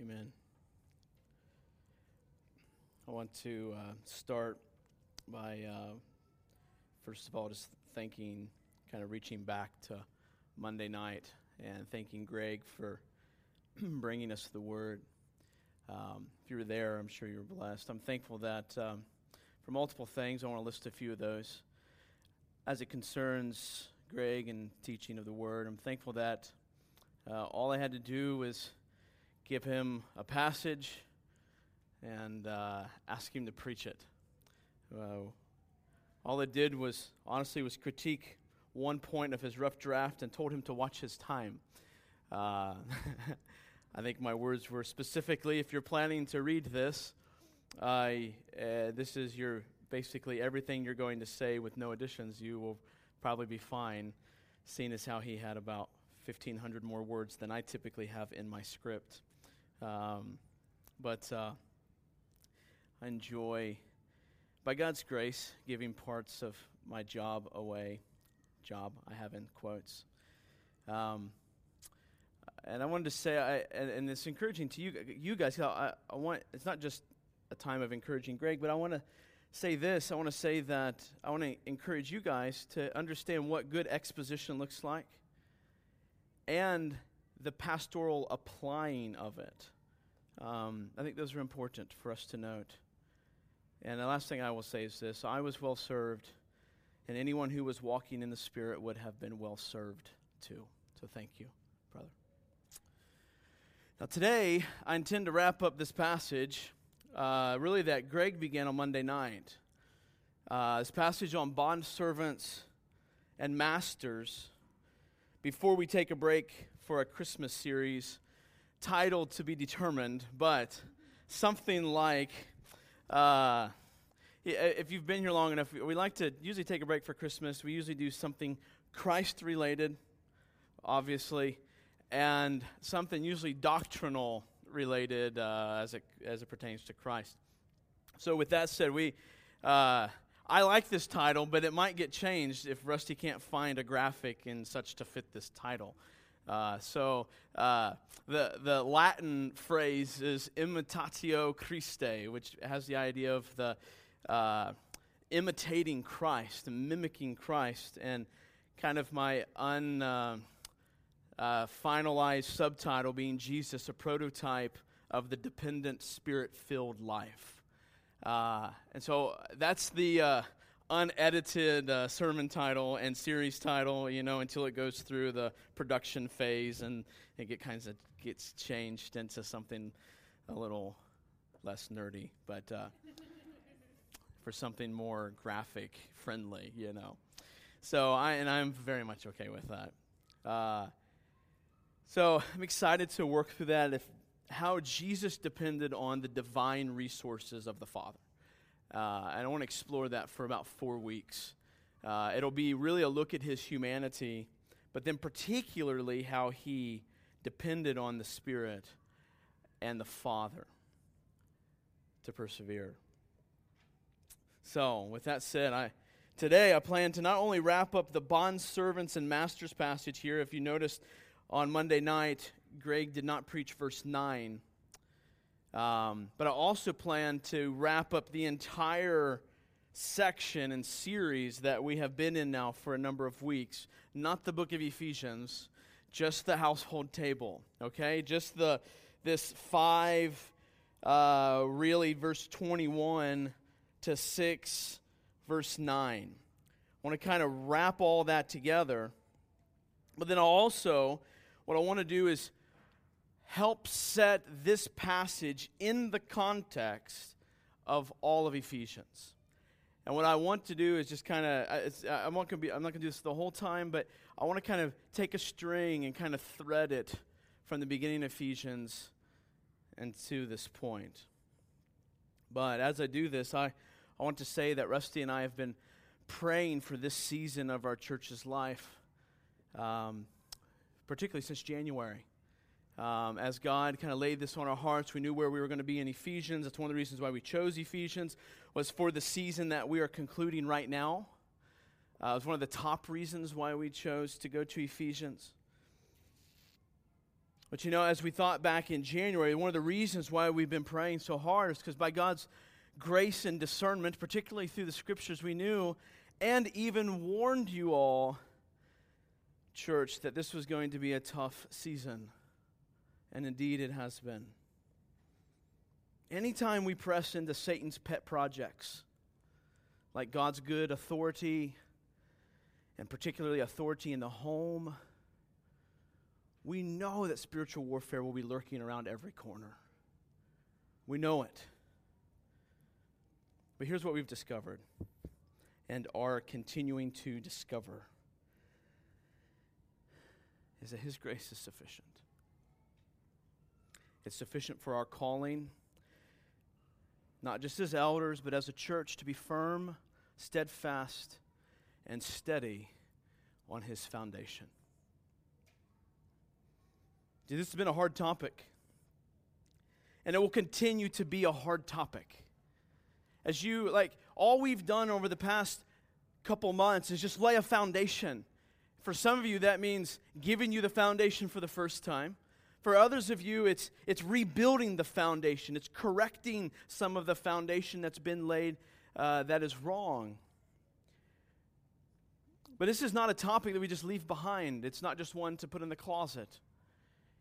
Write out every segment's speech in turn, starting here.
Amen. I want to uh, start by, uh, first of all, just thanking, kind of reaching back to Monday night and thanking Greg for bringing us the word. Um, if you were there, I'm sure you were blessed. I'm thankful that um, for multiple things, I want to list a few of those. As it concerns Greg and teaching of the word, I'm thankful that uh, all I had to do was give him a passage and uh, ask him to preach it. Uh, all it did was, honestly, was critique one point of his rough draft and told him to watch his time. Uh, I think my words were specifically if you're planning to read this, uh, this is your basically everything you're going to say with no additions. You will probably be fine, seeing as how he had about 1,500 more words than I typically have in my script. Um, but uh, I enjoy, by God's grace, giving parts of my job away. Job, I have in quotes. Um, and I wanted to say, I, and, and, it's encouraging to you, you guys. I, I want it's not just a time of encouraging Greg, but I want to say this. I want to say that I want to encourage you guys to understand what good exposition looks like, and the pastoral applying of it. Um, I think those are important for us to note. And the last thing I will say is this I was well served, and anyone who was walking in the Spirit would have been well served too. So thank you, brother. Now, today, I intend to wrap up this passage, uh, really, that Greg began on Monday night. Uh, this passage on bond servants and masters. Before we take a break for a Christmas series titled to be determined, but something like uh, if you've been here long enough, we like to usually take a break for Christmas. We usually do something Christ related, obviously, and something usually doctrinal related uh, as, it, as it pertains to Christ. So, with that said, we. Uh, I like this title, but it might get changed if Rusty can't find a graphic and such to fit this title. Uh, so uh, the the Latin phrase is imitatio Christi, which has the idea of the uh, imitating Christ mimicking Christ, and kind of my un uh, uh, finalized subtitle being Jesus, a prototype of the dependent, spirit-filled life. Uh, and so that's the unedited uh, sermon title and series title, you know, until it goes through the production phase and it get kinds of gets changed into something a little less nerdy, but uh, for something more graphic friendly, you know. So I and I'm very much okay with that. Uh, so I'm excited to work through that. If how Jesus depended on the divine resources of the Father. Uh, and I want to explore that for about four weeks. Uh, it'll be really a look at his humanity, but then particularly how he depended on the Spirit and the Father to persevere. So, with that said, I today I plan to not only wrap up the bond servants and masters passage here. If you noticed on Monday night, Greg did not preach verse 9 um, but I also plan to wrap up the entire section and series that we have been in now for a number of weeks. Not the book of Ephesians, just the household table. Okay, just the this five, uh, really verse twenty-one to six, verse nine. I want to kind of wrap all that together, but then also what I want to do is help set this passage in the context of all of Ephesians. And what I want to do is just kind of, I'm not going to do this the whole time, but I want to kind of take a string and kind of thread it from the beginning of Ephesians and to this point. But as I do this, I, I want to say that Rusty and I have been praying for this season of our church's life, um, particularly since January. Um, as God kind of laid this on our hearts, we knew where we were going to be in Ephesians. That's one of the reasons why we chose Ephesians, was for the season that we are concluding right now. Uh, it was one of the top reasons why we chose to go to Ephesians. But you know, as we thought back in January, one of the reasons why we've been praying so hard is because by God's grace and discernment, particularly through the scriptures, we knew and even warned you all, church, that this was going to be a tough season. And indeed, it has been. Anytime we press into Satan's pet projects, like God's good authority, and particularly authority in the home, we know that spiritual warfare will be lurking around every corner. We know it. But here's what we've discovered and are continuing to discover is that His grace is sufficient. It's sufficient for our calling, not just as elders, but as a church to be firm, steadfast, and steady on His foundation. See, this has been a hard topic, and it will continue to be a hard topic. As you, like, all we've done over the past couple months is just lay a foundation. For some of you, that means giving you the foundation for the first time. For others of you, it's, it's rebuilding the foundation, it's correcting some of the foundation that's been laid uh, that is wrong. But this is not a topic that we just leave behind. It's not just one to put in the closet.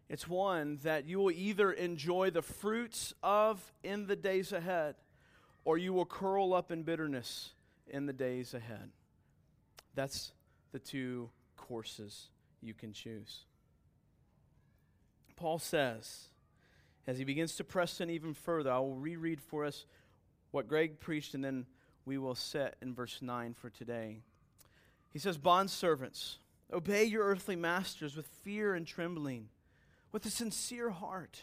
It's one that you will either enjoy the fruits of in the days ahead, or you will curl up in bitterness in the days ahead. That's the two courses you can choose. Paul says, as he begins to press in even further, I will reread for us what Greg preached, and then we will set in verse 9 for today. He says, Bond servants, obey your earthly masters with fear and trembling with a sincere heart,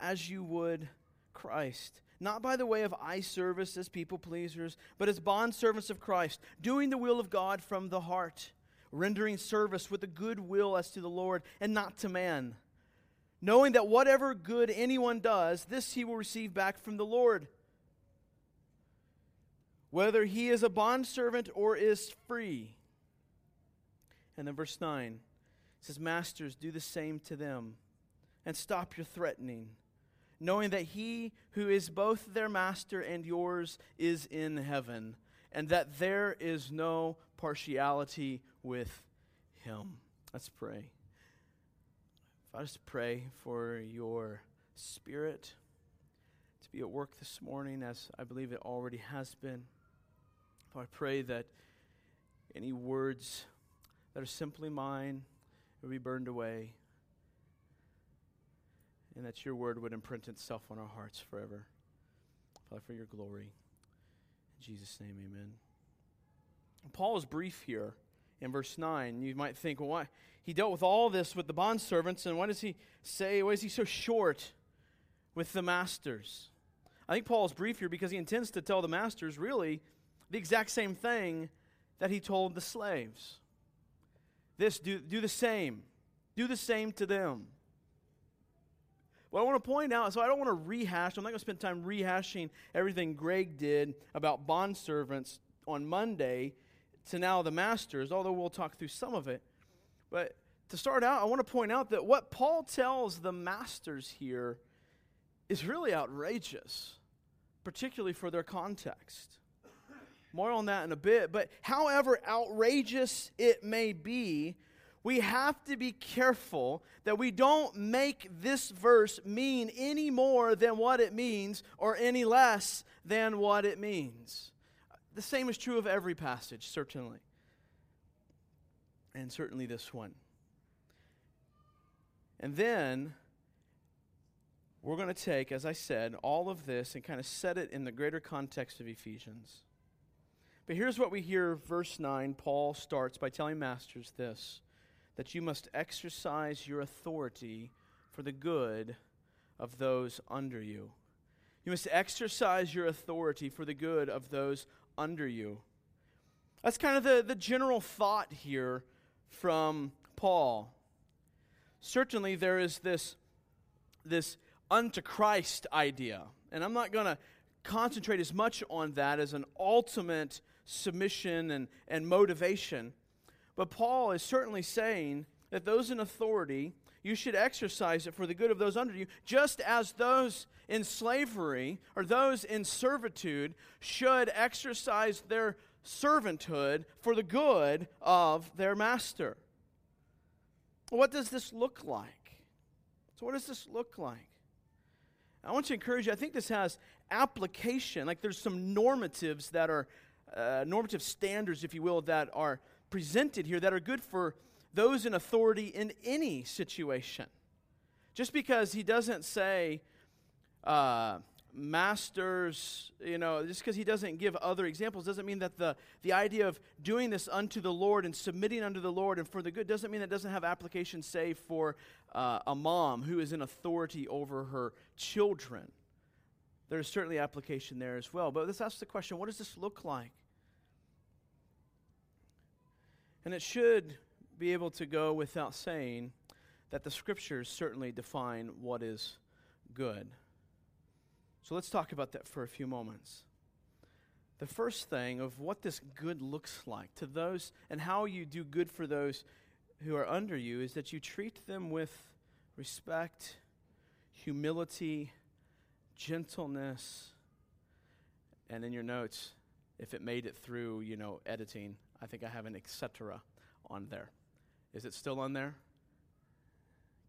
as you would Christ. Not by the way of eye service as people pleasers, but as bondservants of Christ, doing the will of God from the heart, rendering service with a good will as to the Lord and not to man, knowing that whatever good anyone does, this he will receive back from the Lord. Whether he is a bondservant or is free. And then verse 9 says, Masters, do the same to them and stop your threatening, knowing that he who is both their master and yours is in heaven, and that there is no partiality with him. Let's pray. I just pray for your spirit to be at work this morning, as I believe it already has been. I pray that any words that are simply mine will be burned away and that your word would imprint itself on our hearts forever. Father, for your glory. In Jesus' name, amen. Paul is brief here in verse 9. You might think, well, why? He dealt with all this with the bondservants, and why does he say, why is he so short with the masters? I think Paul is brief here because he intends to tell the masters really the exact same thing that he told the slaves. This, do, do the same. Do the same to them. What I want to point out, so I don't want to rehash, I'm not going to spend time rehashing everything Greg did about bond servants on Monday to now the masters, although we'll talk through some of it. But to start out, I want to point out that what Paul tells the masters here is really outrageous, particularly for their context. More on that in a bit. But however outrageous it may be, we have to be careful that we don't make this verse mean any more than what it means or any less than what it means. The same is true of every passage, certainly. And certainly this one. And then we're going to take, as I said, all of this and kind of set it in the greater context of Ephesians. But here's what we hear, verse 9. Paul starts by telling masters this that you must exercise your authority for the good of those under you. You must exercise your authority for the good of those under you. That's kind of the, the general thought here from Paul. Certainly, there is this, this unto Christ idea. And I'm not going to concentrate as much on that as an ultimate submission and, and motivation. But Paul is certainly saying that those in authority, you should exercise it for the good of those under you, just as those in slavery or those in servitude should exercise their servanthood for the good of their master. What does this look like? So, what does this look like? I want to encourage you, I think this has application. Like, there's some normatives that are, uh, normative standards, if you will, that are presented here that are good for those in authority in any situation. Just because he doesn't say, uh, masters, you know, just because he doesn't give other examples doesn't mean that the, the idea of doing this unto the Lord and submitting unto the Lord and for the good doesn't mean that doesn't have application, say, for uh, a mom who is in authority over her children. There's certainly application there as well. But let's ask the question what does this look like? And it should be able to go without saying that the scriptures certainly define what is good. So let's talk about that for a few moments. The first thing of what this good looks like to those and how you do good for those who are under you is that you treat them with respect, humility, gentleness, and in your notes, if it made it through, you know, editing, I think I have an etc. on there. Is it still on there?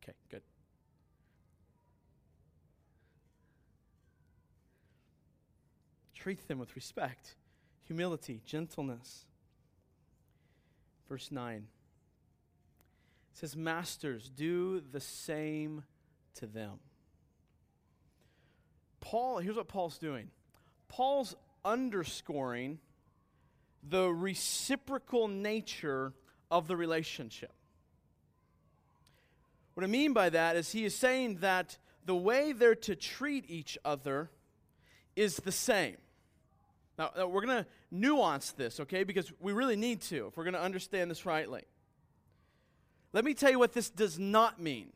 Okay, good. Treat them with respect, humility, gentleness. Verse 9 says, Masters, do the same to them. Paul, here's what Paul's doing Paul's underscoring the reciprocal nature of the relationship. What I mean by that is he is saying that the way they're to treat each other is the same. Now, now we're going to nuance this, okay, because we really need to if we're going to understand this rightly. Let me tell you what this does not mean,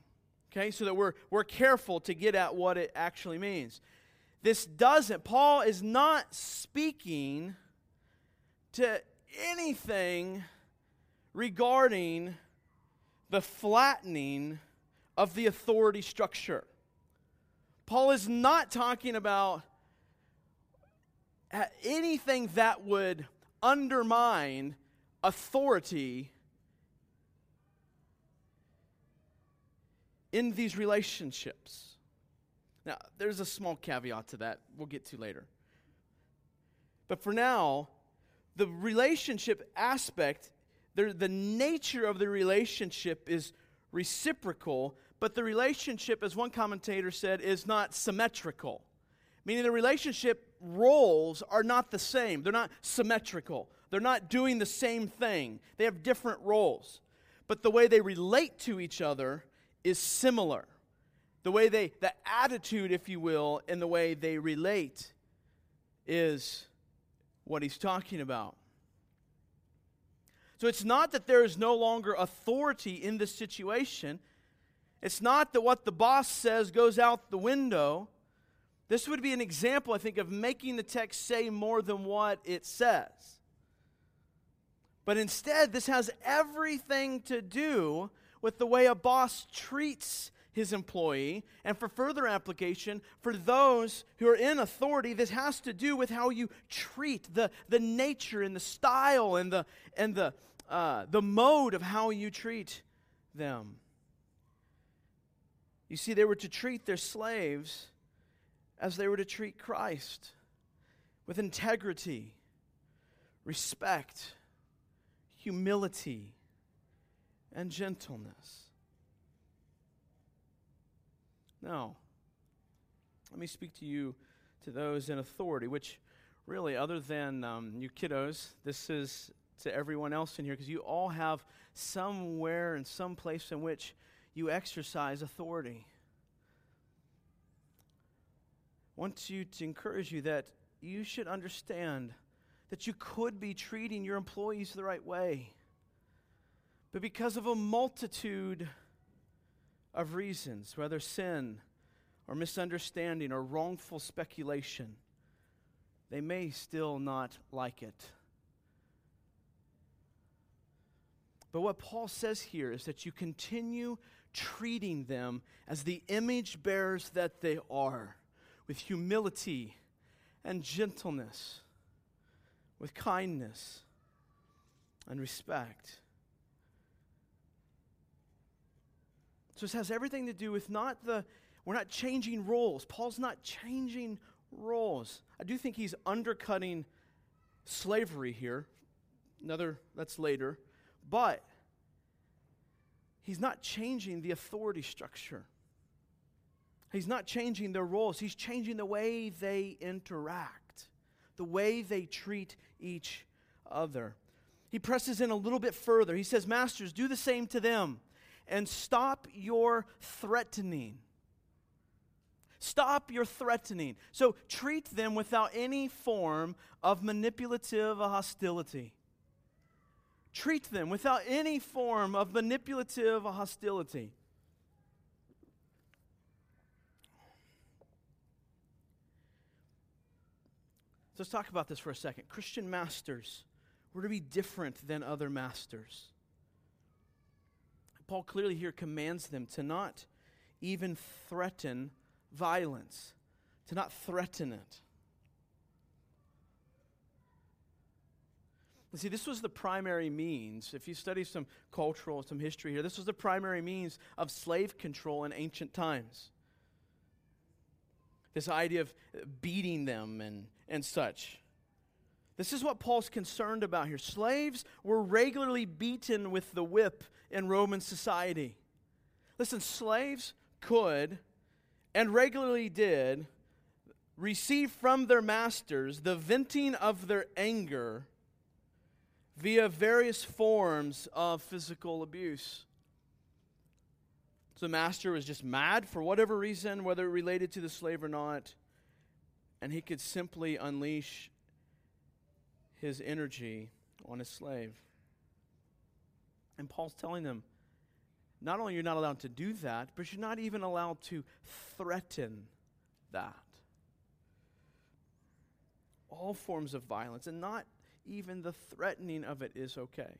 okay, so that we're, we're careful to get at what it actually means. This doesn't, Paul is not speaking to anything regarding the flattening of the authority structure. Paul is not talking about anything that would undermine authority in these relationships. Now, there's a small caveat to that we'll get to later. But for now, the relationship aspect, the, nature of the relationship is reciprocal, but the relationship, as one commentator said, is not symmetrical. Meaning the relationship roles are not the same, they're not symmetrical, they're not doing the same thing. They have different roles. But the way they relate to each other is similar. The way they, the attitude, if you will, and the way they relate is what he's talking about. So it's not that there is no longer authority in this situation. It's not that what the boss says goes out the window. This would be an example, I think, of making the text say more than what it says. But instead, this has everything to do with the way a boss treats his employee. And for further application, for those who are in authority, this has to do with how you treat the, the nature and the style and the, and the, uh, the mode of how you treat them. You see, they were to treat their slaves as they were to treat Christ with integrity, respect, humility, and gentleness. Now, let me speak to you, to those in authority, which really, other than um, you kiddos, this is to everyone else in here because you all have somewhere and some place in which you exercise authority want you to encourage you that you should understand that you could be treating your employees the right way. But because of a multitude of reasons, whether sin or misunderstanding or wrongful speculation, they may still not like it. But what Paul says here is that you continue treating them as the image bearers that they are, with humility and gentleness, with kindness and respect. So this has everything to do with not the, we're not changing roles. Paul's not changing roles. I do think he's undercutting slavery here. Another, that's later. But he's not changing the authority structure. He's not changing their roles. He's changing the way they interact, the way they treat each other. He presses in a little bit further. He says, Masters, do the same to them and stop your threatening. Stop your threatening. So treat them without any form of manipulative hostility. Treat them without any form of manipulative hostility. So let's talk about this for a second. Christian masters were to be different than other masters. Paul clearly here commands them to not even threaten violence, to not threaten it. You see, this was the primary means. If you study some cultural, some history here, this was the primary means of slave control in ancient times. This idea of beating them and, and such. This is what Paul's concerned about here. Slaves were regularly beaten with the whip in Roman society. Listen, slaves could and regularly did receive from their masters the venting of their anger via various forms of physical abuse. So the master was just mad for whatever reason, whether related to the slave or not, and he could simply unleash his energy on his slave. And Paul's telling them, not only you're not allowed to do that, but you're not even allowed to threaten that. All forms of violence, and not even the threatening of it is okay.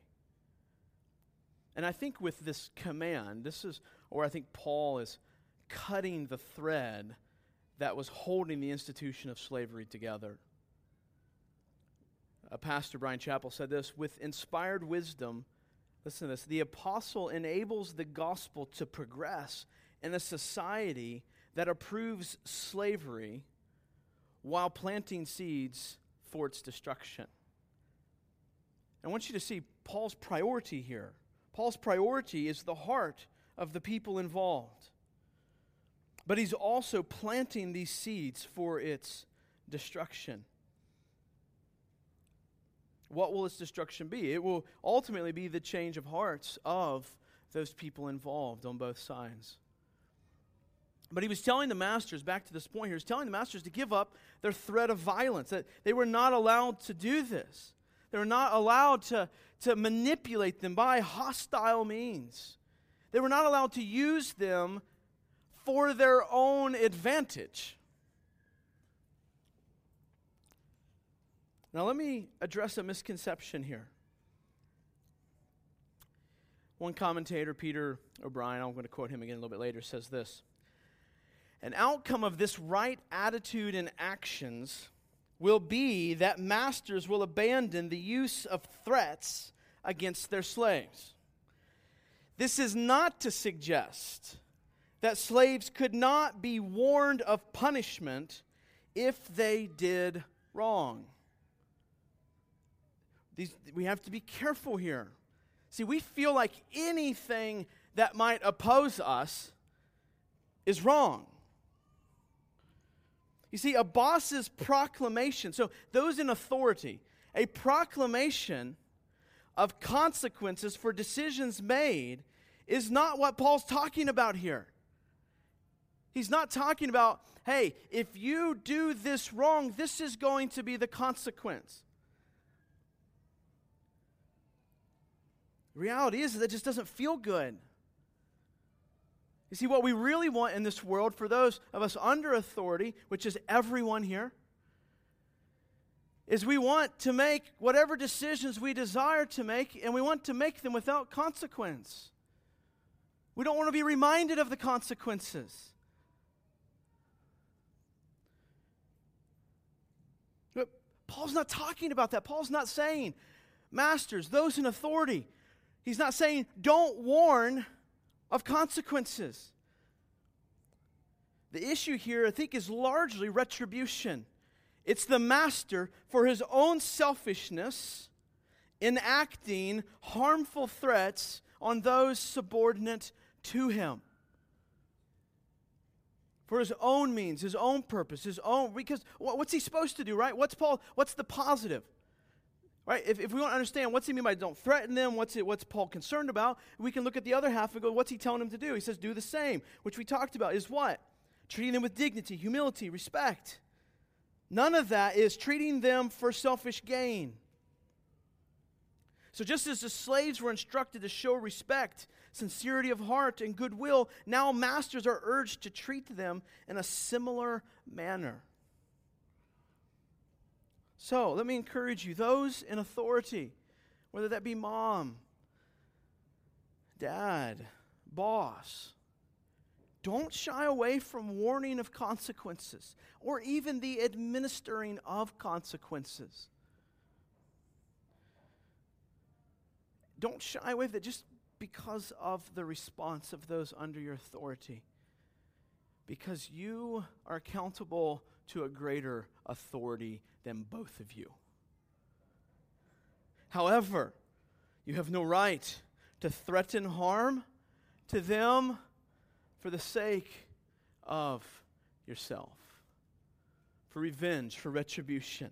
And I think with this command, this is where I think Paul is cutting the thread that was holding the institution of slavery together. Uh, Pastor Bryan Chapell said this with inspired wisdom Listen to this. The apostle enables the gospel to progress in a society that approves slavery while planting seeds for its destruction. I want you to see Paul's priority here. Paul's priority is the heart of the people involved. But he's also planting these seeds for its destruction what will its destruction be? It will ultimately be the change of hearts of those people involved on both sides. But he was telling the masters, back to this point, he was telling the masters to give up their threat of violence, that they were not allowed to do this. They were not allowed to, to manipulate them by hostile means. They were not allowed to use them for their own advantage. Now, let me address a misconception here. One commentator, Peter O'Brien, I'm going to quote him again a little bit later, says this An outcome of this right attitude and actions will be that masters will abandon the use of threats against their slaves. This is not to suggest that slaves could not be warned of punishment if they did wrong. These, we have to be careful here. See, we feel like anything that might oppose us is wrong. You see, a boss's proclamation, so those in authority, a proclamation of consequences for decisions made is not what Paul's talking about here. He's not talking about, hey, if you do this wrong, this is going to be the consequence. Reality is, that just doesn't feel good. You see, what we really want in this world for those of us under authority, which is everyone here, is we want to make whatever decisions we desire to make, and we want to make them without consequence. We don't want to be reminded of the consequences. But Paul's not talking about that. Paul's not saying, masters, those in authority, he's not saying, don't warn of consequences. The issue here, I think, is largely retribution. It's the master, for his own selfishness, enacting harmful threats on those subordinate to him. For his own means, his own purpose, his own, because what's he supposed to do, right? What's Paul, what's the positive? Right? If, if we want to understand what's he mean by don't threaten them, what's, it, what's Paul concerned about, we can look at the other half and go, what's he telling them to do? He says, do the same, which we talked about is what? Treating them with dignity, humility, respect. None of that is treating them for selfish gain. So, just as the slaves were instructed to show respect, sincerity of heart, and goodwill, now masters are urged to treat them in a similar manner. So let me encourage you those in authority, whether that be mom, dad, boss, don't shy away from warning of consequences or even the administering of consequences. Don't shy away that just because of the response of those under your authority. Because you are accountable to a greater authority than both of you. However, you have no right to threaten harm to them for the sake of yourself, for revenge, for retribution.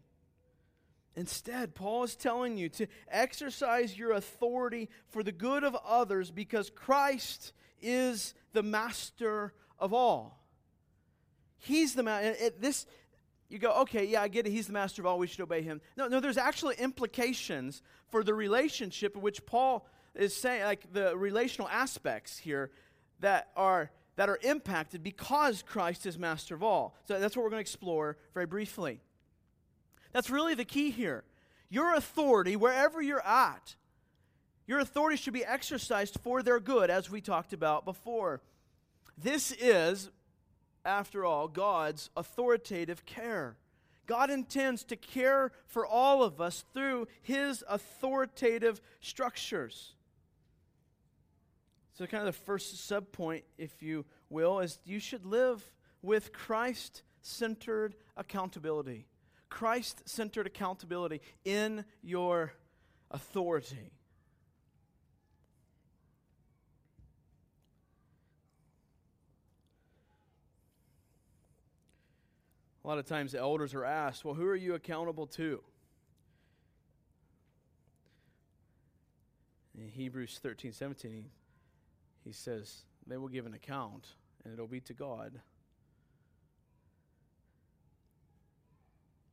Instead, Paul is telling you to exercise your authority for the good of others because Christ is the master of all. He's the master. This, you go, okay, yeah, I get it. He's the master of all. We should obey him. No, no, there's actually implications for the relationship in which Paul is saying, like the relational aspects here that are that are impacted because Christ is master of all. So that's what we're going to explore very briefly. That's really the key here. Your authority, wherever you're at, your authority should be exercised for their good, as we talked about before. This is after all, God's authoritative care. God intends to care for all of us through his authoritative structures. So, kind of the first sub point, if you will, is you should live with Christ centered accountability. Christ centered accountability in your authority. A lot of times the elders are asked, well, who are you accountable to? In Hebrews 13, 17, he, he says, they will give an account, and it'll be to God.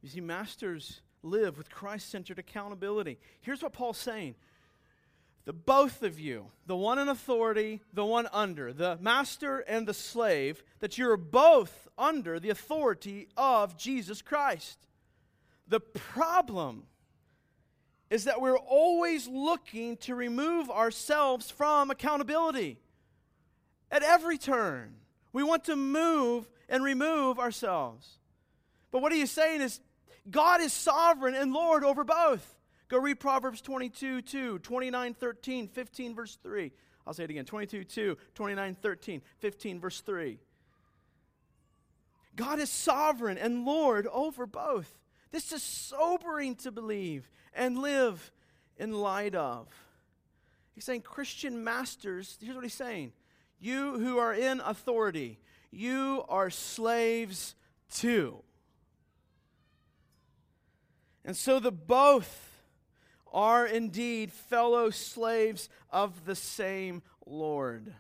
You see, masters live with Christ centered accountability. Here's what Paul's saying the both of you, the one in authority, the one under, the master and the slave, that you're both under the authority of Jesus Christ. The problem is that we're always looking to remove ourselves from accountability at every turn. We want to move and remove ourselves. But what you saying is God is sovereign and Lord over both. Go read Proverbs 22 2, 29 13, 15 verse 3. I'll say it again 22 2, 29 13, 15 verse 3. God is sovereign and Lord over both. This is sobering to believe and live in light of. He's saying, Christian masters, here's what he's saying. You who are in authority, you are slaves too. And so the both are indeed fellow slaves of the same Lord.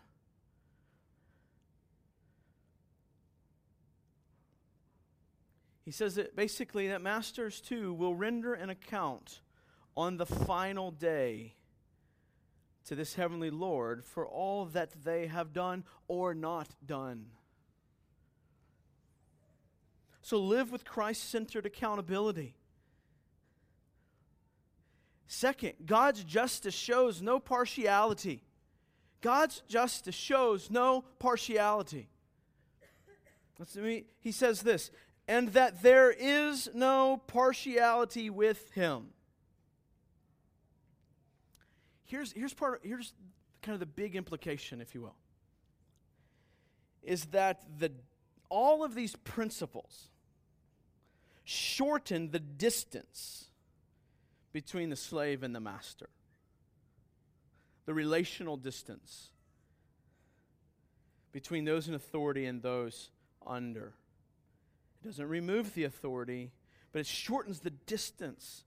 He says that basically that masters too will render an account on the final day to this heavenly Lord for all that they have done or not done. So live with Christ centered accountability. Second, God's justice shows no partiality. God's justice shows no partiality. He says this, and that there is no partiality with him. Here's, here's, part, here's kind of the big implication, if you will, is that the, all of these principles shorten the distance between the slave and the master, the relational distance between those in authority and those under. It doesn't remove the authority, but it shortens the distance.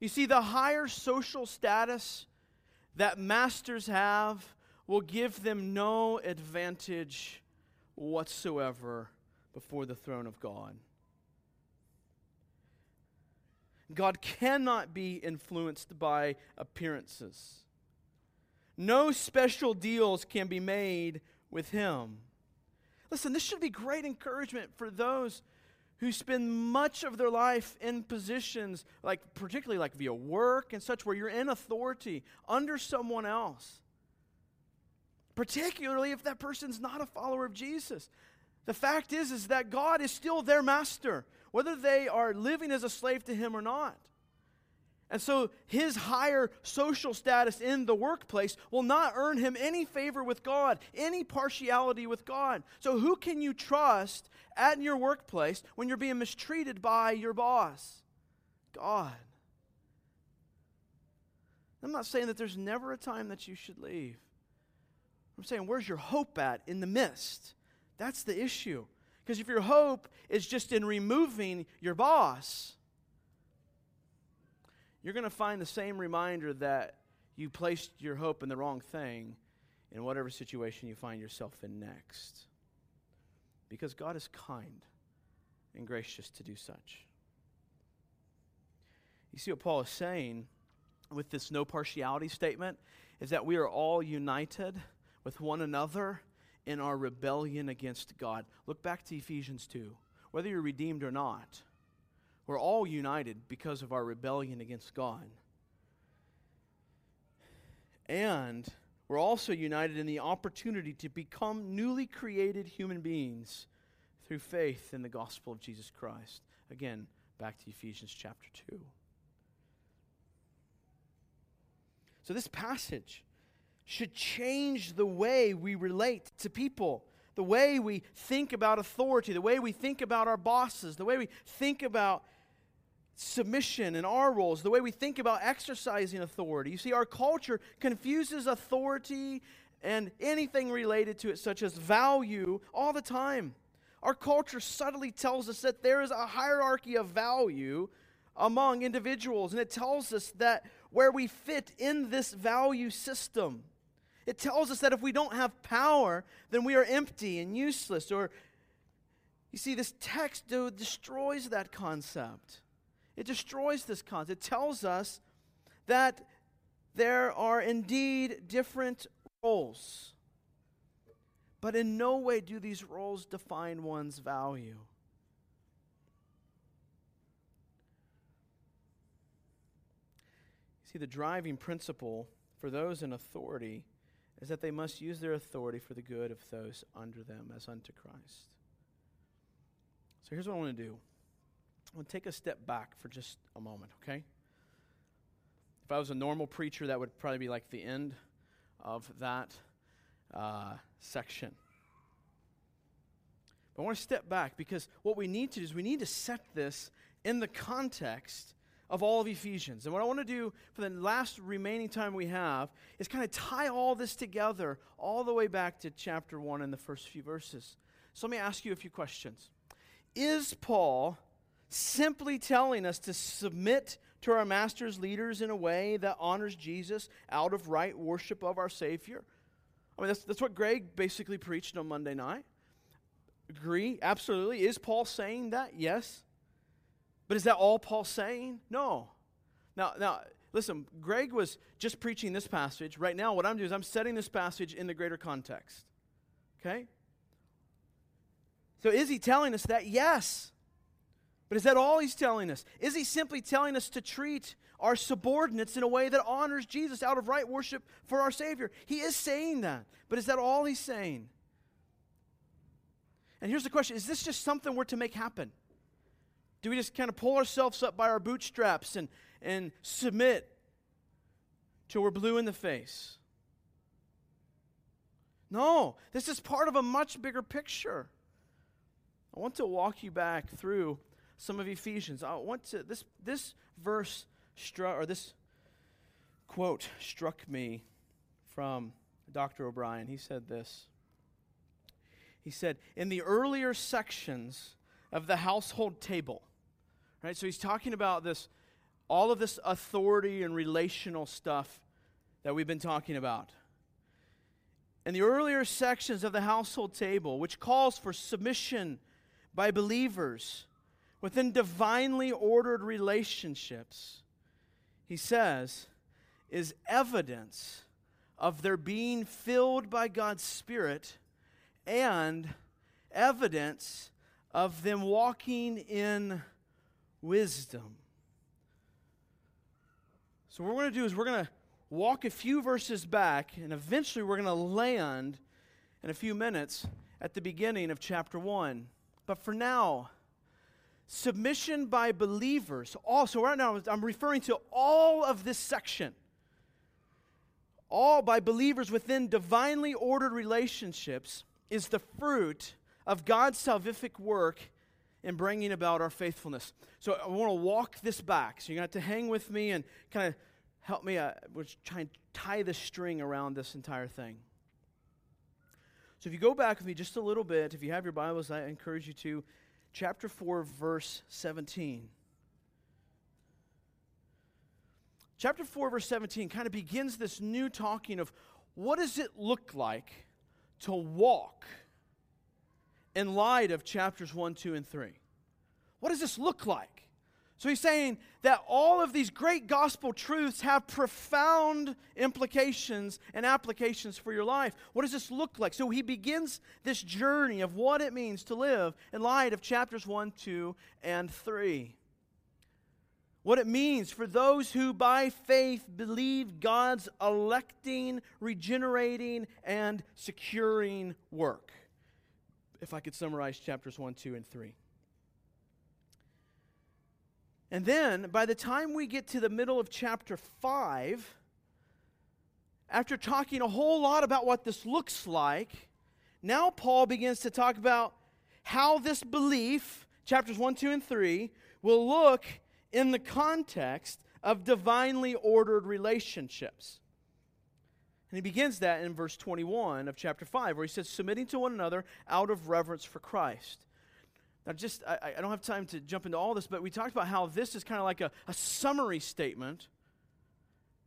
You see, the higher social status that masters have will give them no advantage whatsoever before the throne of God. God cannot be influenced by appearances. No special deals can be made with Him. Listen, this should be great encouragement for those who spend much of their life in positions, like particularly like via work and such, where you're in authority under someone else. Particularly if that person's not a follower of Jesus. The fact is, is that God is still their master, whether they are living as a slave to Him or not. And so his higher social status in the workplace will not earn him any favor with God, any partiality with God. So who can you trust at your workplace when you're being mistreated by your boss? God. I'm not saying that there's never a time that you should leave. I'm saying, where's your hope at in the midst? That's the issue. Because if your hope is just in removing your boss, you're going to find the same reminder that you placed your hope in the wrong thing in whatever situation you find yourself in next. Because God is kind and gracious to do such. You see what Paul is saying with this no partiality statement is that we are all united with one another in our rebellion against God. Look back to Ephesians 2. Whether you're redeemed or not, we're all united because of our rebellion against God. And we're also united in the opportunity to become newly created human beings through faith in the gospel of Jesus Christ. Again, back to Ephesians chapter 2. So, this passage should change the way we relate to people, the way we think about authority, the way we think about our bosses, the way we think about submission and our roles, the way we think about exercising authority. You see, our culture confuses authority and anything related to it, such as value, all the time. Our culture subtly tells us that there is a hierarchy of value among individuals, and it tells us that where we fit in this value system. It tells us that if we don't have power, then we are empty and useless. Or, you see, this text dude, destroys that concept. It destroys this concept. It tells us that there are indeed different roles, but in no way do these roles define one's value. See, the driving principle for those in authority is that they must use their authority for the good of those under them as unto Christ. So here's what I want to do. I'm going to take a step back for just a moment, okay? If I was a normal preacher, that would probably be like the end of that uh, section. But I want to step back because what we need to do is we need to set this in the context of all of Ephesians. And what I want to do for the last remaining time we have is kind of tie all this together all the way back to chapter 1 and the first few verses. So let me ask you a few questions. Is Paul simply telling us to submit to our master's leaders in a way that honors Jesus out of right worship of our Savior. I mean, that's, that's what Greg basically preached on Monday night. Agree? Absolutely. Is Paul saying that? Yes. But is that all Paul's saying? No. Now, now, listen, Greg was just preaching this passage. Right now, what I'm doing is I'm setting this passage in the greater context. Okay? So is he telling us that? Yes. But is that all he's telling us? Is he simply telling us to treat our subordinates in a way that honors Jesus out of right worship for our Savior? He is saying that. But is that all he's saying? And here's the question Is this just something we're to make happen? Do we just kind of pull ourselves up by our bootstraps and, and submit till we're blue in the face? No, this is part of a much bigger picture. I want to walk you back through some of Ephesians. I want to this this verse struck or this quote struck me from Dr. O'Brien. He said this. He said, in the earlier sections of the household table, right? So he's talking about this, all of this authority and relational stuff that we've been talking about. In the earlier sections of the household table, which calls for submission by believers within divinely ordered relationships, he says, is evidence of their being filled by God's Spirit and evidence of them walking in wisdom. So, what we're going to do is we're going to walk a few verses back, and eventually we're going to land in a few minutes at the beginning of chapter 1. But for now, submission by believers, also, right now I'm referring to all of this section. All by believers within divinely ordered relationships is the fruit of God's salvific work in bringing about our faithfulness. So I want to walk this back. So you're going to have to hang with me and kind of help me. Uh, we're trying to tie the string around this entire thing. So if you go back with me just a little bit, if you have your Bibles, I encourage you to chapter 4, verse 17. Chapter 4, verse 17 kind of begins this new talking of what does it look like to walk in light of chapters 1, 2, and 3. What does this look like? So he's saying that all of these great gospel truths have profound implications and applications for your life. What does this look like? So he begins this journey of what it means to live in light of chapters 1, 2, and 3 what it means for those who by faith believe God's electing, regenerating, and securing work. If I could summarize chapters 1, 2, and 3. And then, by the time we get to the middle of chapter 5, after talking a whole lot about what this looks like, now Paul begins to talk about how this belief, chapters 1, 2, and 3, will look in the context of divinely ordered relationships. And he begins that in verse 21 of chapter 5, where he says, submitting to one another out of reverence for Christ. Now, just, I, I don't have time to jump into all this, but we talked about how this is kind of like a, a summary statement.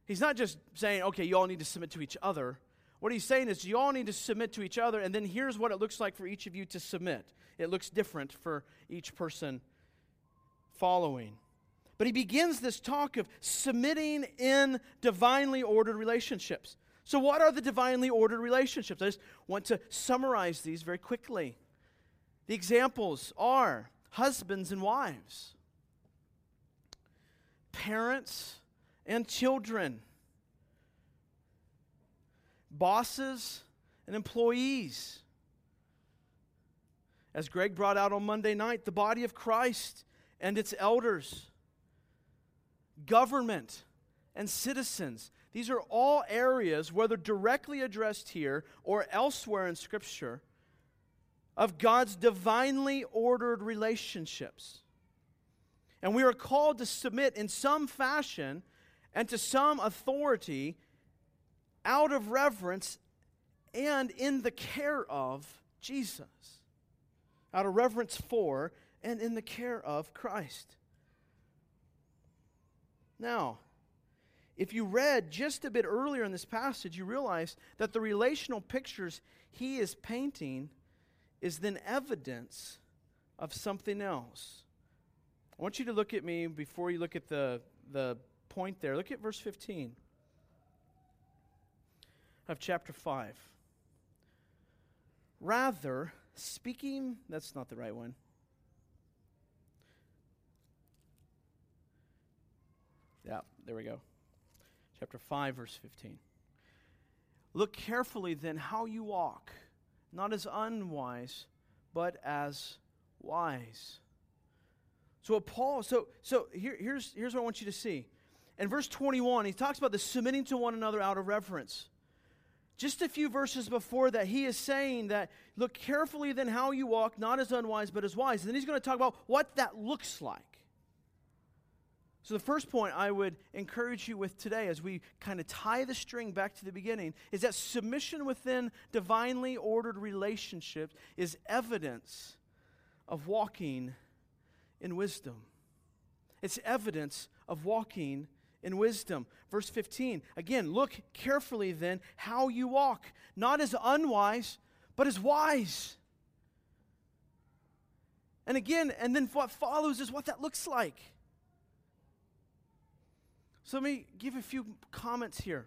He's not just saying, okay, you all need to submit to each other. What he's saying is, you all need to submit to each other, and then here's what it looks like for each of you to submit. It looks different for each person following. But he begins this talk of submitting in divinely ordered relationships. So, what are the divinely ordered relationships? I just want to summarize these very quickly. The examples are husbands and wives, parents and children, bosses and employees. As Greg brought out on Monday night, the body of Christ and its elders government, and citizens. These are all areas, whether directly addressed here or elsewhere in Scripture, of God's divinely ordered relationships. And we are called to submit in some fashion and to some authority out of reverence and in the care of Jesus. Out of reverence for and in the care of Christ. Now, if you read just a bit earlier in this passage, you realize that the relational pictures he is painting is then evidence of something else. I want you to look at me before you look at the, the point there. Look at verse 15 of chapter 5. Rather, speaking, that's not the right one. Yeah, there we go. Chapter 5, verse 15. Look carefully then how you walk, not as unwise, but as wise. So Paul, so so here, here's here's what I want you to see. In verse 21, he talks about the submitting to one another out of reverence. Just a few verses before that, he is saying that look carefully then how you walk, not as unwise, but as wise. And then he's going to talk about what that looks like. So, the first point I would encourage you with today as we kind of tie the string back to the beginning is that submission within divinely ordered relationships is evidence of walking in wisdom. It's evidence of walking in wisdom. Verse 15, again, look carefully then how you walk, not as unwise, but as wise. And again, and then what follows is what that looks like. So let me give a few comments here.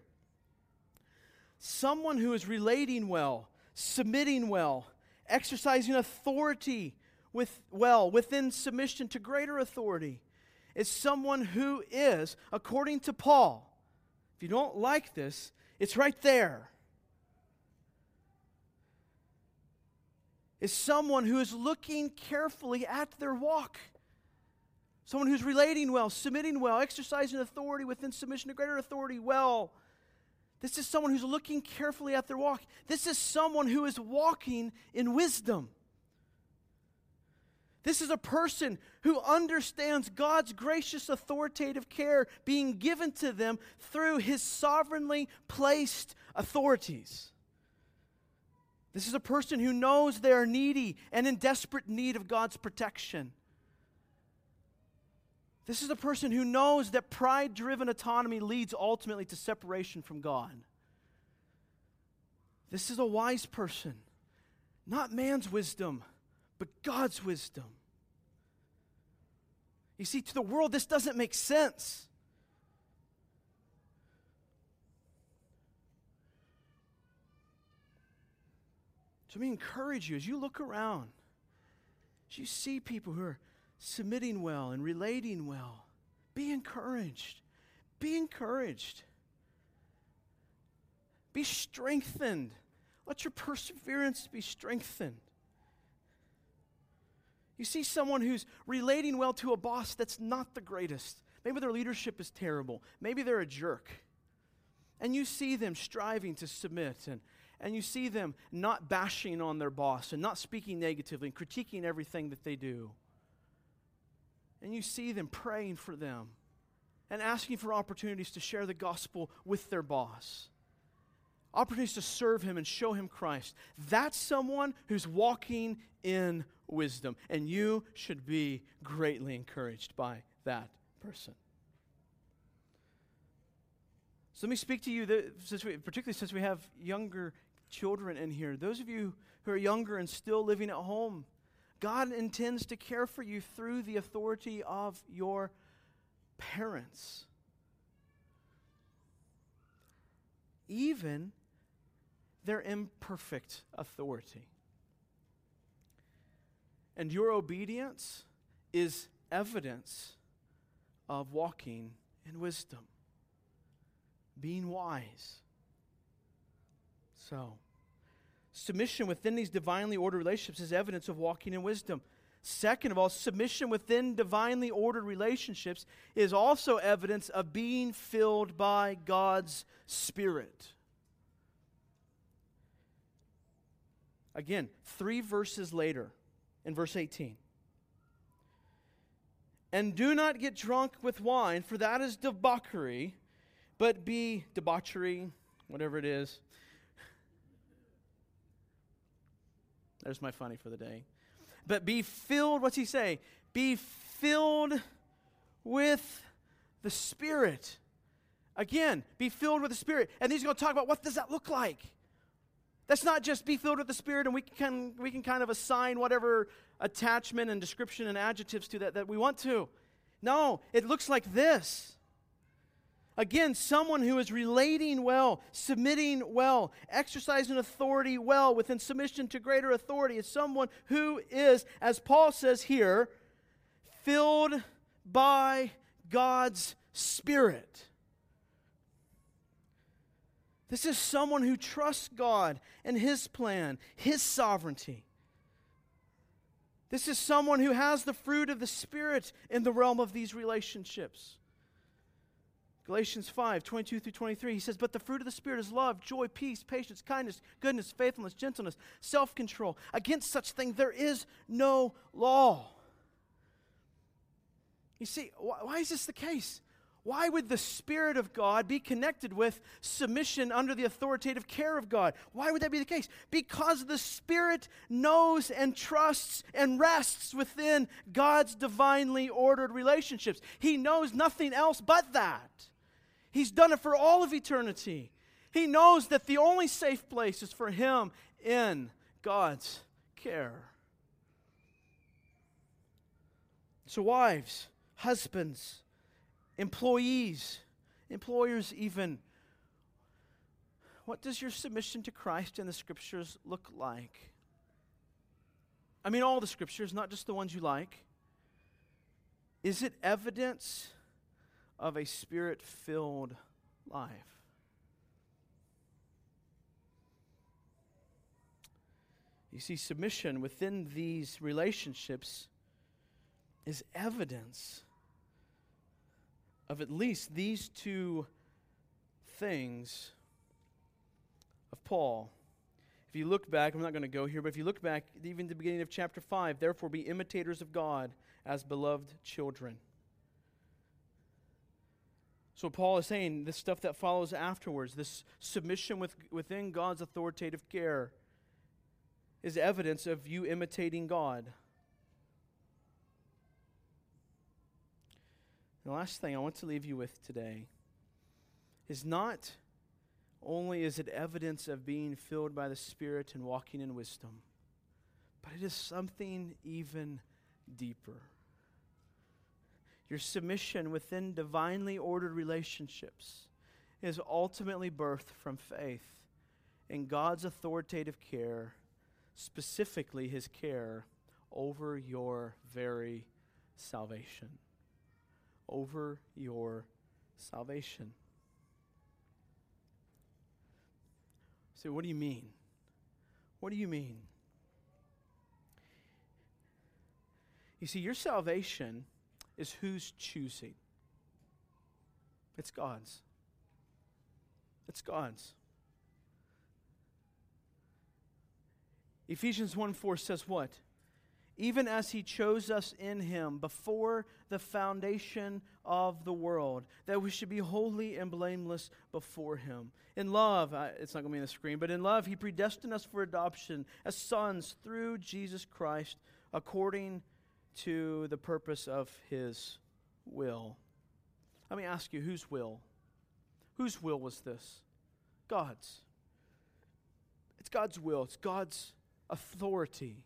Someone who is relating well, submitting well, exercising authority with well within submission to greater authority is someone who is, according to Paul, if you don't like this, it's right there. Is someone who is looking carefully at their walk. Someone who's relating well, submitting well, exercising authority within submission to greater authority well. This is someone who's looking carefully at their walk. This is someone who is walking in wisdom. This is a person who understands God's gracious authoritative care being given to them through his sovereignly placed authorities. This is a person who knows they are needy and in desperate need of God's protection. This is a person who knows that pride driven autonomy leads ultimately to separation from God. This is a wise person, not man's wisdom but God's wisdom. You see, to the world, this doesn't make sense. So let me encourage you as you look around, as you see people who are submitting well and relating well, be encouraged. Be encouraged. Be strengthened. Let your perseverance be strengthened. You see someone who's relating well to a boss that's not the greatest. Maybe their leadership is terrible. Maybe they're a jerk. And you see them striving to submit and, and you see them not bashing on their boss and not speaking negatively and critiquing everything that they do. And you see them praying for them and asking for opportunities to share the gospel with their boss. Opportunities to serve him and show him Christ. That's someone who's walking in wisdom. And you should be greatly encouraged by that person. So let me speak to you, that, since we, particularly since we have younger children in here. Those of you who are younger and still living at home, God intends to care for you through the authority of your parents. Even their imperfect authority. And your obedience is evidence of walking in wisdom, being wise. So, submission within these divinely ordered relationships is evidence of walking in wisdom. Second of all, submission within divinely ordered relationships is also evidence of being filled by God's Spirit. Again, three verses later, in verse 18. And do not get drunk with wine, for that is debauchery, but be debauchery, whatever it is. There's my funny for the day. But be filled, what's he say? Be filled with the Spirit. Again, be filled with the Spirit. And he's going to talk about what does that look like? That's not just be filled with the Spirit and we can, we can kind of assign whatever attachment and description and adjectives to that that we want to. No, it looks like this. Again, someone who is relating well, submitting well, exercising authority well within submission to greater authority is someone who is, as Paul says here, filled by God's Spirit. This is someone who trusts God and His plan, His sovereignty. This is someone who has the fruit of the Spirit in the realm of these relationships. Galatians 5 22 through 23, he says, But the fruit of the Spirit is love, joy, peace, patience, kindness, goodness, faithfulness, gentleness, self control. Against such things there is no law. You see, why is this the case? Why would the Spirit of God be connected with submission under the authoritative care of God? Why would that be the case? Because the Spirit knows and trusts and rests within God's divinely ordered relationships. He knows nothing else but that. He's done it for all of eternity. He knows that the only safe place is for him in God's care. So, wives, husbands, employees, employers, even, what does your submission to Christ in the scriptures look like? I mean, all the scriptures, not just the ones you like. Is it evidence of a spirit filled life. You see, submission within these relationships is evidence of at least these two things of Paul. If you look back, I'm not going to go here, but if you look back, even the beginning of chapter 5, therefore be imitators of God as beloved children. So Paul is saying this stuff that follows afterwards, this submission with, within God's authoritative care, is evidence of you imitating God. The last thing I want to leave you with today is not only is it evidence of being filled by the Spirit and walking in wisdom, but it is something even deeper. Your submission within divinely ordered relationships is ultimately birthed from faith in God's authoritative care, specifically his care over your very salvation. Over your salvation. So, what do you mean? What do you mean? You see, your salvation is who's choosing. It's God's. It's God's. Ephesians 1 4 says what? Even as he chose us in him before the foundation of the world, that we should be holy and blameless before him. In love, it's not going to be on the screen, but in love, he predestined us for adoption as sons through Jesus Christ according to the purpose of his will. Let me ask you, whose will? Whose will was this? God's. It's God's will, it's God's authority.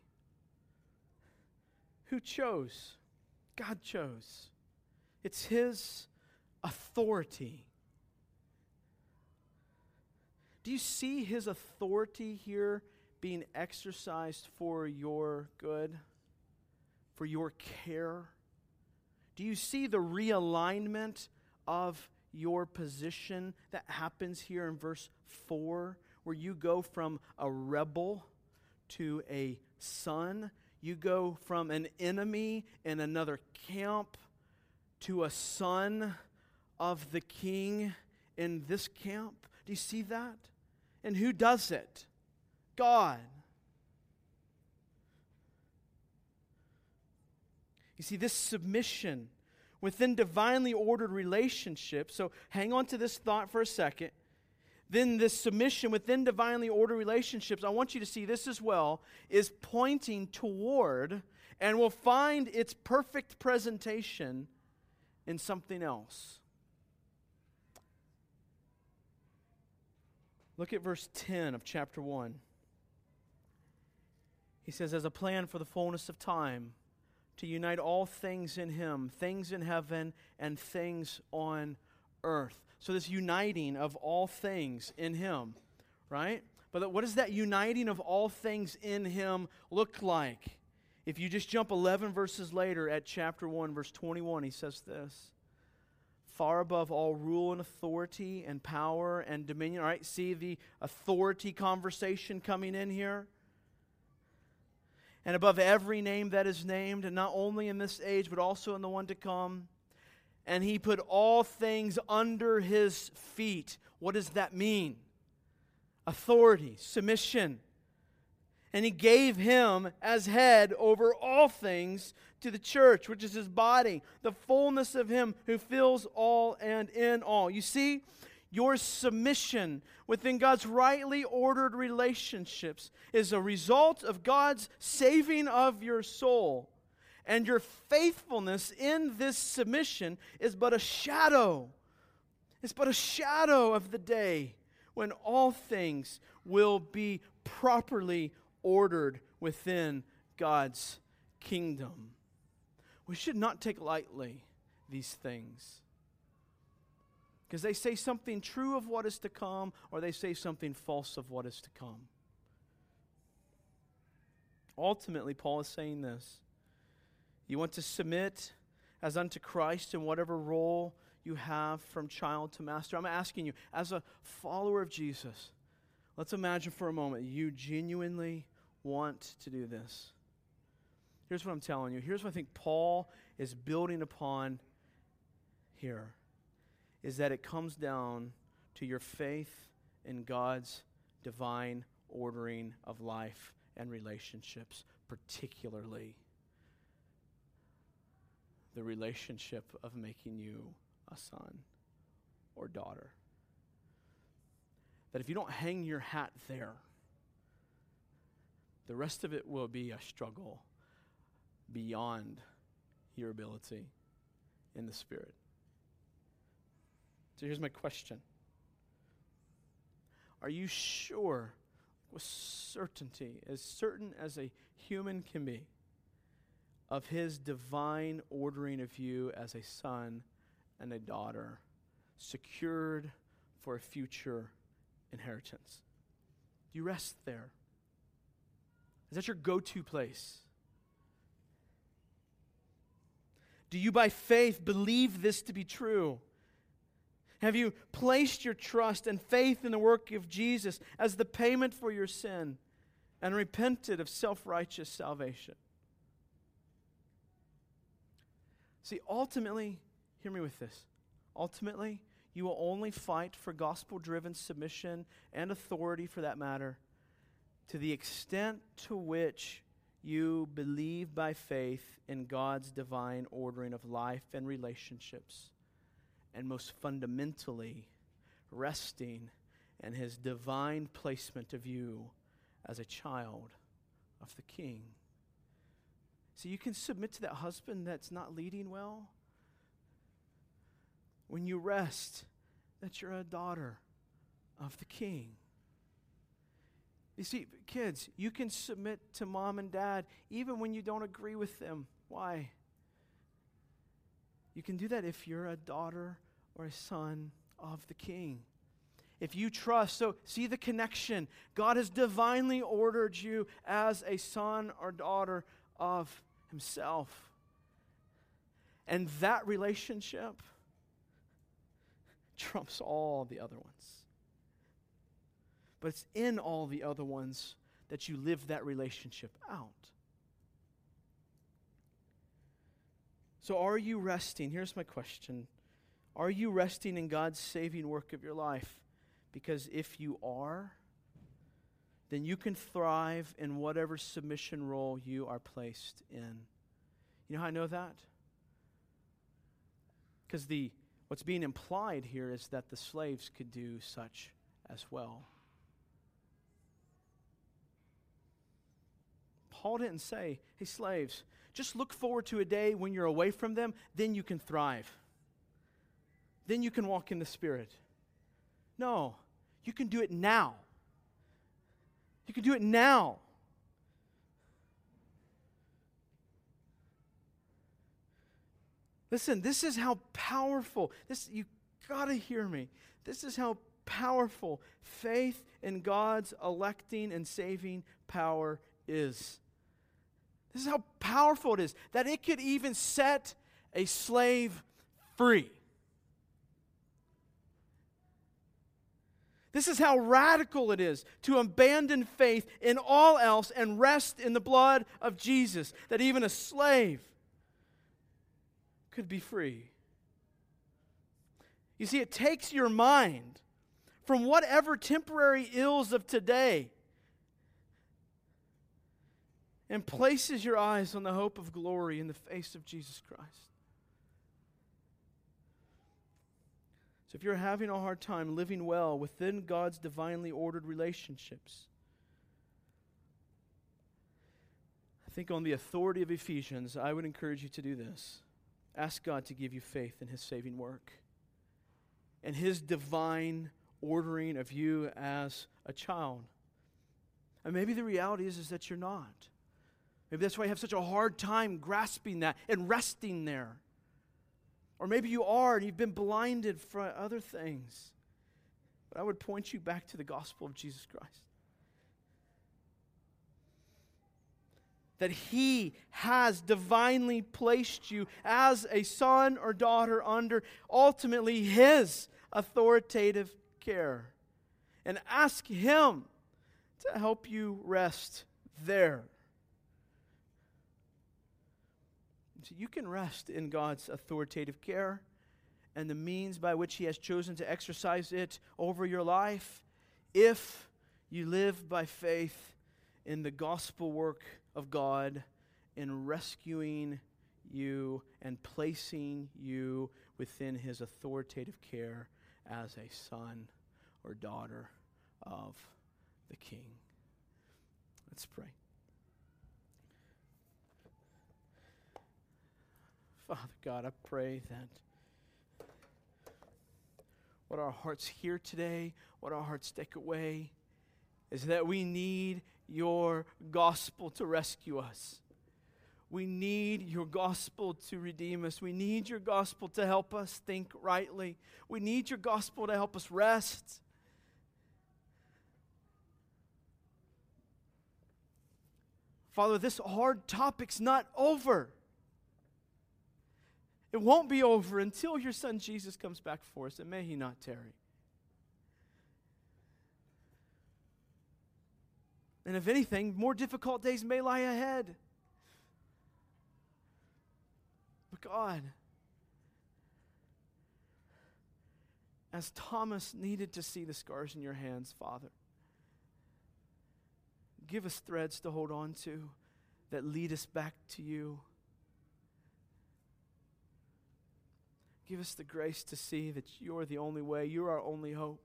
Who chose? God chose. It's His authority. Do you see His authority here being exercised for your good? For your care? Do you see the realignment of your position that happens here in verse 4, where you go from a rebel to a son? You go from an enemy in another camp to a son of the king in this camp. Do you see that? And who does it? God. You see, this submission within divinely ordered relationships, so hang on to this thought for a second. Then, this submission within divinely ordered relationships, I want you to see this as well, is pointing toward and will find its perfect presentation in something else. Look at verse 10 of chapter 1. He says, As a plan for the fullness of time, to unite all things in Him, things in heaven and things on earth. So, this uniting of all things in Him, right? But what does that uniting of all things in Him look like? If you just jump 11 verses later at chapter 1, verse 21, he says this far above all rule and authority and power and dominion. All right, see the authority conversation coming in here? And above every name that is named, and not only in this age, but also in the one to come. And he put all things under his feet. What does that mean? Authority, submission. And he gave him as head over all things to the church, which is his body, the fullness of him who fills all and in all. You see, your submission within God's rightly ordered relationships is a result of God's saving of your soul. And your faithfulness in this submission is but a shadow. It's but a shadow of the day when all things will be properly ordered within God's kingdom. We should not take lightly these things. Because they say something true of what is to come, or they say something false of what is to come. Ultimately, Paul is saying this You want to submit as unto Christ in whatever role you have from child to master. I'm asking you, as a follower of Jesus, let's imagine for a moment you genuinely want to do this. Here's what I'm telling you. Here's what I think Paul is building upon here is that it comes down to your faith in God's divine ordering of life and relationships, particularly the relationship of making you a son or daughter. That if you don't hang your hat there, the rest of it will be a struggle beyond your ability in the Spirit. So here's my question Are you sure, with certainty, as certain as a human can be, of His divine ordering of you as a son and a daughter, secured for a future inheritance? Do you rest there? Is that your go to place? Do you, by faith, believe this to be true? Have you placed your trust and faith in the work of Jesus as the payment for your sin and repented of self righteous salvation? See, ultimately, hear me with this. Ultimately, you will only fight for gospel driven submission and authority for that matter to the extent to which you believe by faith in God's divine ordering of life and relationships, and most fundamentally, resting in his divine placement of you as a child of the King. So you can submit to that husband that's not leading well. When you rest, that you're a daughter of the King. You see, kids, you can submit to mom and dad even when you don't agree with them. Why? You can do that if you're a daughter or a son of the king. If you trust, so see the connection. God has divinely ordered you as a son or daughter of himself. And that relationship trumps all the other ones but it's in all the other ones that you live that relationship out. So, are you resting? Here's my question Are you resting in God's saving work of your life? Because if you are, then you can thrive in whatever submission role you are placed in. You know how I know that? Because the what's being implied here is that the slaves could do such as well. Paul didn't say, hey, slaves, just look forward to a day when you're away from them, then you can thrive. Then you can walk in the Spirit. No, you can do it now. You can do it now. Listen, this is how powerful. This you got to hear me. This is how powerful faith in God's electing and saving power is. This is how powerful it is that it could even set a slave free. This is how radical it is to abandon faith in all else and rest in the blood of Jesus, that even a slave could be free. You see, it takes your mind from whatever temporary ills of today and places your eyes on the hope of glory in the face of Jesus Christ. So if you're having a hard time living well within God's divinely ordered relationships, I think on the authority of Ephesians, I would encourage you to do this. Ask God to give you faith in His saving work and His divine ordering of you as a child. And maybe the reality is, is that you're not. Maybe that's why you have such a hard time grasping that and resting there. Or maybe you are and you've been blinded for other things. But I would point you back to the gospel of Jesus Christ. That He has divinely placed you as a son or daughter under ultimately His authoritative care. And ask Him to help you rest there. You can rest in God's authoritative care and the means by which He has chosen to exercise it over your life if you live by faith in the gospel work of God in rescuing you and placing you within His authoritative care as a son or daughter of the King. Let's pray. Father God, I pray that what our hearts hear today, what our hearts take away, is that we need your gospel to rescue us. We need your gospel to redeem us. We need your gospel to help us think rightly. We need your gospel to help us rest. Father, this hard topic's not over. It won't be over until your son Jesus comes back for us, and may he not tarry. And if anything, more difficult days may lie ahead. But God, as Thomas needed to see the scars in your hands, Father, give us threads to hold on to that lead us back to you. Give us the grace to see that you're the only way, you're our only hope.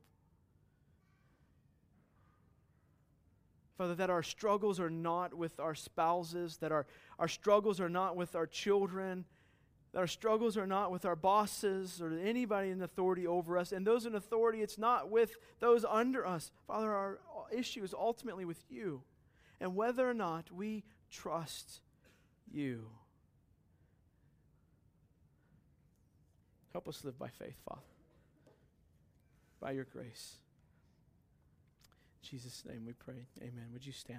Father, that our struggles are not with our spouses, that our, our struggles are not with our children, that our struggles are not with our bosses or anybody in authority over us. And those in authority, it's not with those under us. Father, our issue is ultimately with you and whether or not we trust you. Help us live by faith, Father, by your grace. In Jesus' name we pray. Amen. Would you stand?